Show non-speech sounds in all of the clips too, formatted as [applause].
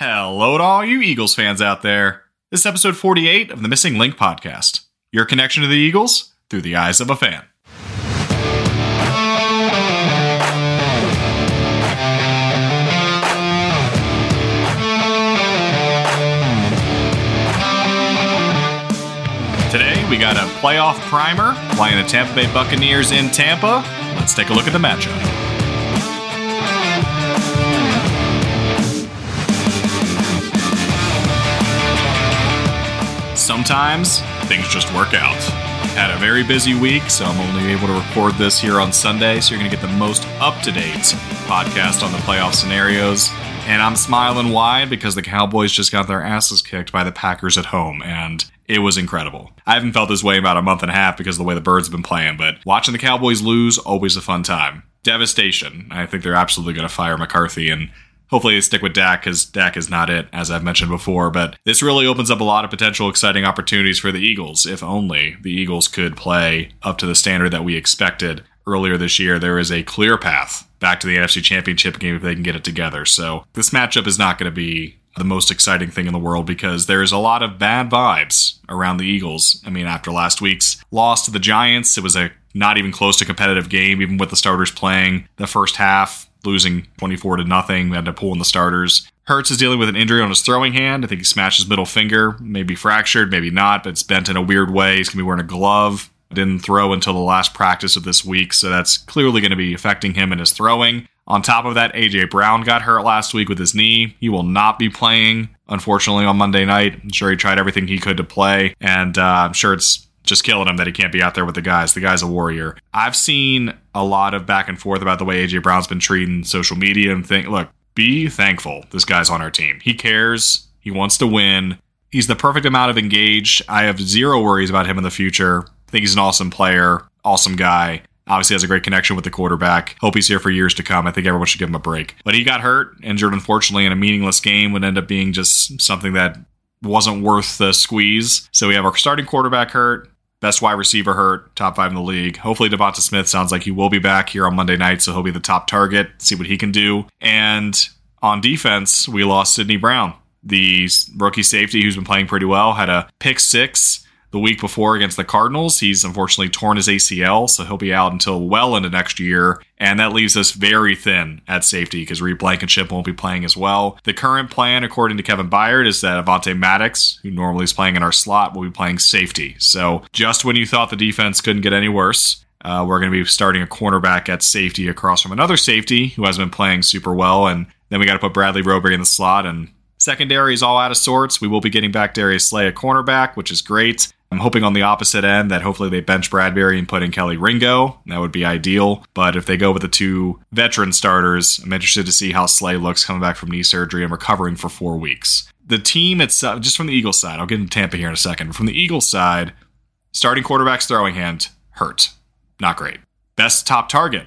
Hello to all you Eagles fans out there. This is episode 48 of the Missing Link podcast. Your connection to the Eagles through the eyes of a fan. Today, we got a playoff primer playing the Tampa Bay Buccaneers in Tampa. Let's take a look at the matchup. Sometimes things just work out. Had a very busy week, so I'm only able to record this here on Sunday, so you're going to get the most up to date podcast on the playoff scenarios. And I'm smiling wide because the Cowboys just got their asses kicked by the Packers at home, and it was incredible. I haven't felt this way in about a month and a half because of the way the Birds have been playing, but watching the Cowboys lose, always a fun time. Devastation. I think they're absolutely going to fire McCarthy, and hopefully they stick with Dak because Dak is not it, as I've mentioned before. But this really opens up a lot of potential exciting opportunities for the Eagles. If only the Eagles could play up to the standard that we expected earlier this year, there is a clear path back to the NFC Championship game if they can get it together. So this matchup is not going to be the most exciting thing in the world because there's a lot of bad vibes around the Eagles. I mean, after last week's loss to the Giants, it was a not even close to competitive game, even with the starters playing the first half, losing 24 to nothing, had to pull in the starters. Hurts is dealing with an injury on his throwing hand. I think he smashed his middle finger, maybe fractured, maybe not, but it's bent in a weird way. He's going to be wearing a glove. Didn't throw until the last practice of this week, so that's clearly going to be affecting him in his throwing. On top of that, AJ Brown got hurt last week with his knee. He will not be playing, unfortunately, on Monday night. I'm sure he tried everything he could to play, and uh, I'm sure it's just killing him that he can't be out there with the guys. The guy's a warrior. I've seen a lot of back and forth about the way AJ Brown's been treating social media and think, look, be thankful this guy's on our team. He cares. He wants to win. He's the perfect amount of engaged. I have zero worries about him in the future. I think he's an awesome player, awesome guy. Obviously has a great connection with the quarterback. Hope he's here for years to come. I think everyone should give him a break. But he got hurt, injured unfortunately in a meaningless game would end up being just something that wasn't worth the squeeze. So we have our starting quarterback hurt, best wide receiver hurt, top five in the league. Hopefully Devonta Smith sounds like he will be back here on Monday night, so he'll be the top target, see what he can do. And on defense, we lost Sydney Brown, the rookie safety who's been playing pretty well, had a pick six the week before against the Cardinals. He's unfortunately torn his ACL, so he'll be out until well into next year. And that leaves us very thin at safety because Reed Blankenship won't be playing as well. The current plan, according to Kevin Byard, is that Avonte Maddox, who normally is playing in our slot, will be playing safety. So just when you thought the defense couldn't get any worse, uh, we're going to be starting a cornerback at safety across from another safety who has been playing super well. And then we got to put Bradley Roby in the slot and Secondary is all out of sorts. We will be getting back Darius Slay at cornerback, which is great. I'm hoping on the opposite end that hopefully they bench Bradberry and put in Kelee Ringo. That would be ideal. But if they go with the two veteran starters, I'm interested to see how Slay looks coming back from knee surgery and recovering for four weeks. The team itself, just from the Eagles side, I'll get into Tampa here in a second. From the Eagles side, starting quarterback's throwing hand, hurt. Not great. Best top target,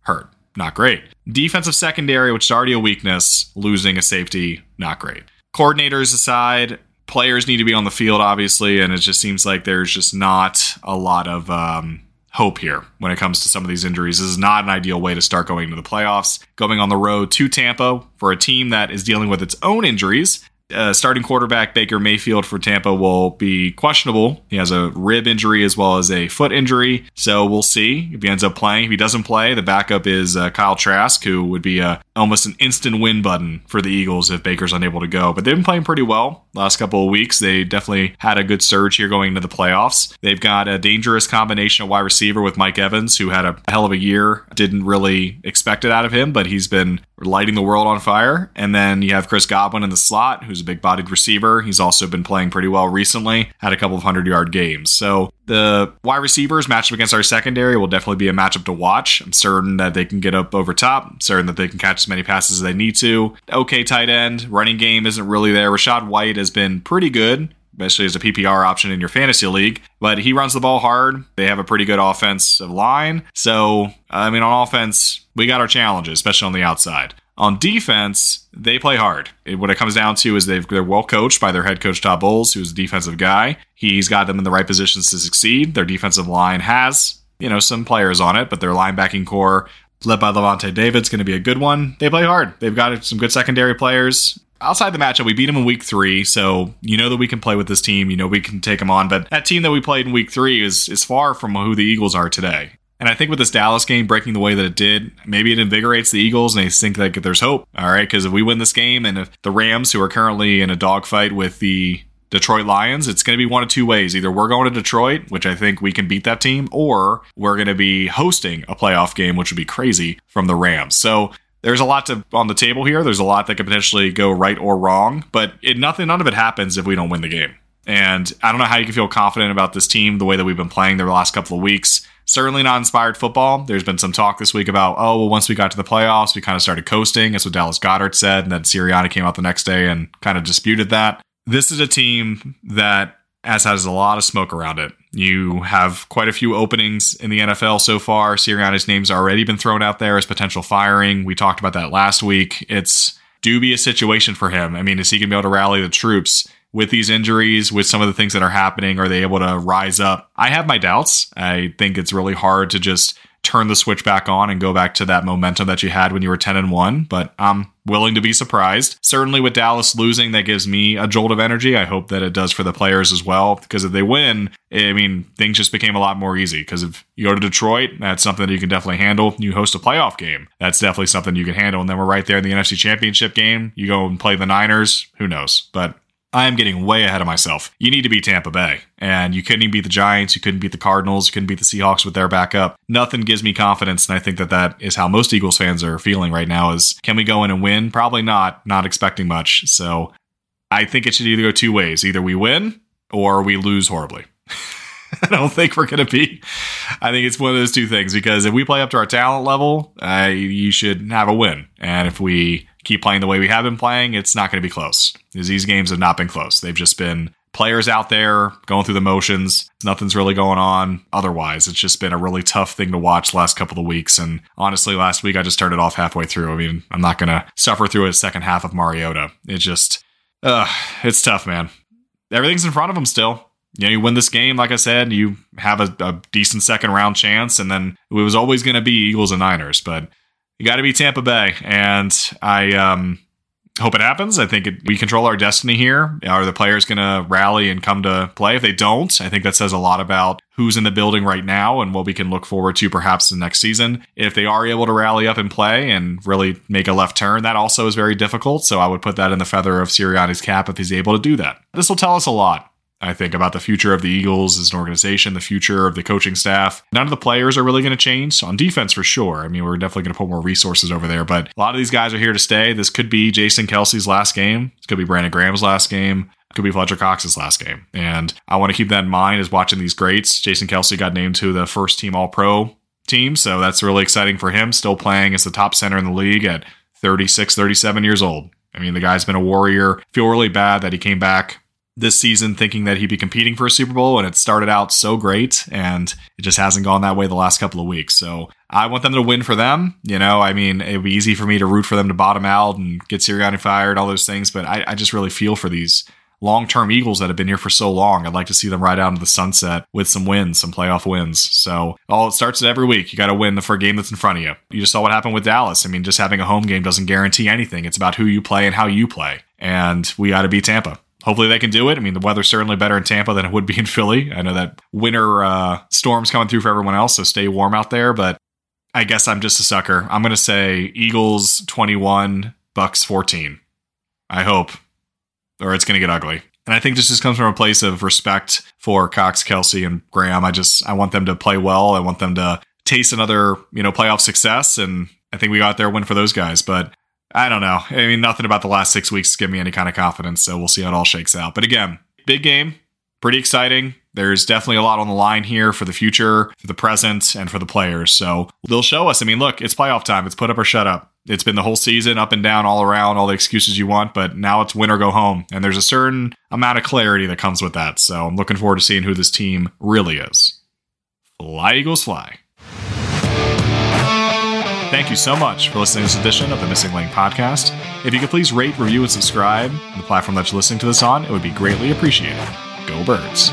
hurt. Not great. Defensive secondary, which is already a weakness, losing a safety, not great. Coordinators aside, players need to be on the field, obviously, and it just seems like there's just not a lot of um, hope here when it comes to some of these injuries. This is not an ideal way to start going into the playoffs. Going on the road to Tampa for a team that is dealing with its own injuries. Uh, starting quarterback Baker Mayfield for Tampa will be questionable. He has a rib injury as well as a foot injury, so we'll see if he ends up playing. If he doesn't play, the backup is uh, Kyle Trask, who would be a, almost an instant win button for the Eagles if Baker's unable to go. But they've been playing pretty well last couple of weeks. They definitely had a good surge here going into the playoffs. They've got a dangerous combination of wide receiver with Mike Evans, who had a hell of a year. Didn't really expect it out of him, but he's been lighting the world on fire. And then you have Chris Godwin in the slot, who's a big bodied receiver. He's also been playing pretty well recently, had a couple of hundred yard games. So the wide receivers matched up against our secondary will definitely be a matchup to watch. I'm certain that they can get up over top, I'm certain that they can catch as many passes as they need to. Okay, tight end, running game isn't really there. Rachaad White has been pretty good especially as a PPR option in your fantasy league. But he runs the ball hard. They have a pretty good offensive line. So, I mean, on offense, we got our challenges, especially on the outside. On defense, they play hard. It, what it comes down to is they've, they're well coached by their head coach, Todd Bowles, who's a defensive guy. He's got them in the right positions to succeed. Their defensive line has, you know, some players on it, but their linebacking corps, led by Lavonte David's going to be a good one. They play hard. They've got some good secondary players. Outside the matchup, we beat them in week three, so you know that we can play with this team. You know we can take them on, but that team that we played in week three is is far from who the Eagles are today. And I think with this Dallas game breaking the way that it did, maybe it invigorates the Eagles and they think that there's hope. All right, because if we win this game and if the Rams, who are currently in a dogfight with the Detroit Lions, it's going to be one of two ways. Either we're going to Detroit, which I think we can beat that team, or we're going to be hosting a playoff game, which would be crazy from the Rams. So there's a lot to on the table here. There's a lot that could potentially go right or wrong, but it, nothing, none of it happens if we don't win the game. And I don't know how you can feel confident about this team the way that we've been playing the last couple of weeks. Certainly not inspired football. There's been some talk this week about, oh, well, once we got to the playoffs, we kind of started coasting. That's what Dallas Goedert said. And then Sirianni came out the next day and kind of disputed that. This is a team that as has a lot of smoke around it. You have quite a few openings in the NFL so far. Sirianni's name's already been thrown out there as potential firing. We talked about that last week. It's dubious situation for him. I mean, is he going to be able to rally the troops? with these injuries, with some of the things that are happening? Are they able to rise up? I have my doubts. I think it's really hard to just turn the switch back on and go back to that momentum that you had when you were 10 and 1, but I'm willing to be surprised. Certainly with Dallas losing, that gives me a jolt of energy. I hope that it does for the players as well, because if they win, I mean, things just became a lot more easy. Because if you go to Detroit, that's something that you can definitely handle. You host a playoff game, that's definitely something you can handle. And then we're right there in the NFC Championship game. You go and play the Niners, who knows? But I am getting way ahead of myself. You need to beat Tampa Bay. And you couldn't even beat the Giants. You couldn't beat the Cardinals. You couldn't beat the Seahawks with their backup. Nothing gives me confidence. And I think that that is how most Eagles fans are feeling right now is can we go in and win? Probably not. Not expecting much. So I think it should either go two ways. Either we win or we lose horribly. [laughs] I don't think we're going to be. I think it's one of those two things because if we play up to our talent level, uh, you should have a win. And if we keep playing the way we have been playing, it's not going to be close. These games have not been close. They've just been players out there going through the motions. Nothing's really going on otherwise. It's just been a really tough thing to watch last couple of weeks. And honestly, last week I just turned it off halfway through. I mean, I'm not going to suffer through a second half of Mariota. It just, uh, it's tough, man. Everything's in front of them still. You know, you win this game, like I said, you have a, a decent second round chance, and then it was always going to be Eagles and Niners. But you got to be Tampa Bay, and I um, hope it happens. I think it, we control our destiny here. Are the players going to rally and come to play? If they don't, I think that says a lot about who's in the building right now and what we can look forward to perhaps the next season. If they are able to rally up and play and really make a left turn, that also is very difficult. So I would put that in the feather of Sirianni's cap if he's able to do that. This will tell us a lot I think about the future of the Eagles as an organization, the future of the coaching staff. None of the players are really going to change. on defense, for sure. I mean, we're definitely going to put more resources over there, but a lot of these guys are here to stay. This could be Jason Kelce's last game. This could be Brandon Graham's last game. It could be Fletcher Cox's last game. And I want to keep that in mind as watching these greats. Jason Kelce got named to the first team All Pro team, so that's really exciting for him. Still playing as the top center in the league at 36, 37 years old. I mean, the guy's been a warrior. Feel really bad that he came back this season thinking that he'd be competing for a Super Bowl, and it started out so great, and it just hasn't gone that way the last couple of weeks. So I want them to win for them. You know, I mean, it would be easy for me to root for them to bottom out and get Sirianni fired, all those things, but I, I just really feel for these long term Eagles that have been here for so long. I'd like to see them ride out into the sunset with some wins, some playoff wins. So all it starts at every week. You got to win the first game that's in front of you. You just saw what happened with Dallas. I mean, just having a home game doesn't guarantee anything. It's about who you play and how you play. And we got to beat Tampa hopefully they can do it. I mean, the weather's certainly better in Tampa than it would be in Philly. I know that winter uh, storms coming through for everyone else, so stay warm out there. But I guess I'm just a sucker. I'm going to say Eagles 21, Bucs 14. I hope, or it's going to get ugly. And I think this just comes from a place of respect for Cox, Kelce, and Graham. I just I want them to play well. I want them to taste another you know playoff success, and I think we got there win for those guys. But I don't know. I mean, nothing about the last six weeks give me any kind of confidence. So we'll see how it all shakes out. But again, big game, pretty exciting. There's definitely a lot on the line here for the future, for the present, and for the players. So they'll show us. I mean, look, it's playoff time. It's put up or shut up. It's been the whole season, up and down, all around, all the excuses you want, but now it's win or go home. And there's a certain amount of clarity that comes with that. So I'm looking forward to seeing who this team really is. Fly, Eagles, fly. Thank you so much for listening to this edition of the Missing Link podcast. If you could please rate, review, and subscribe on the platform that you're listening to this on, it would be greatly appreciated. Go Birds.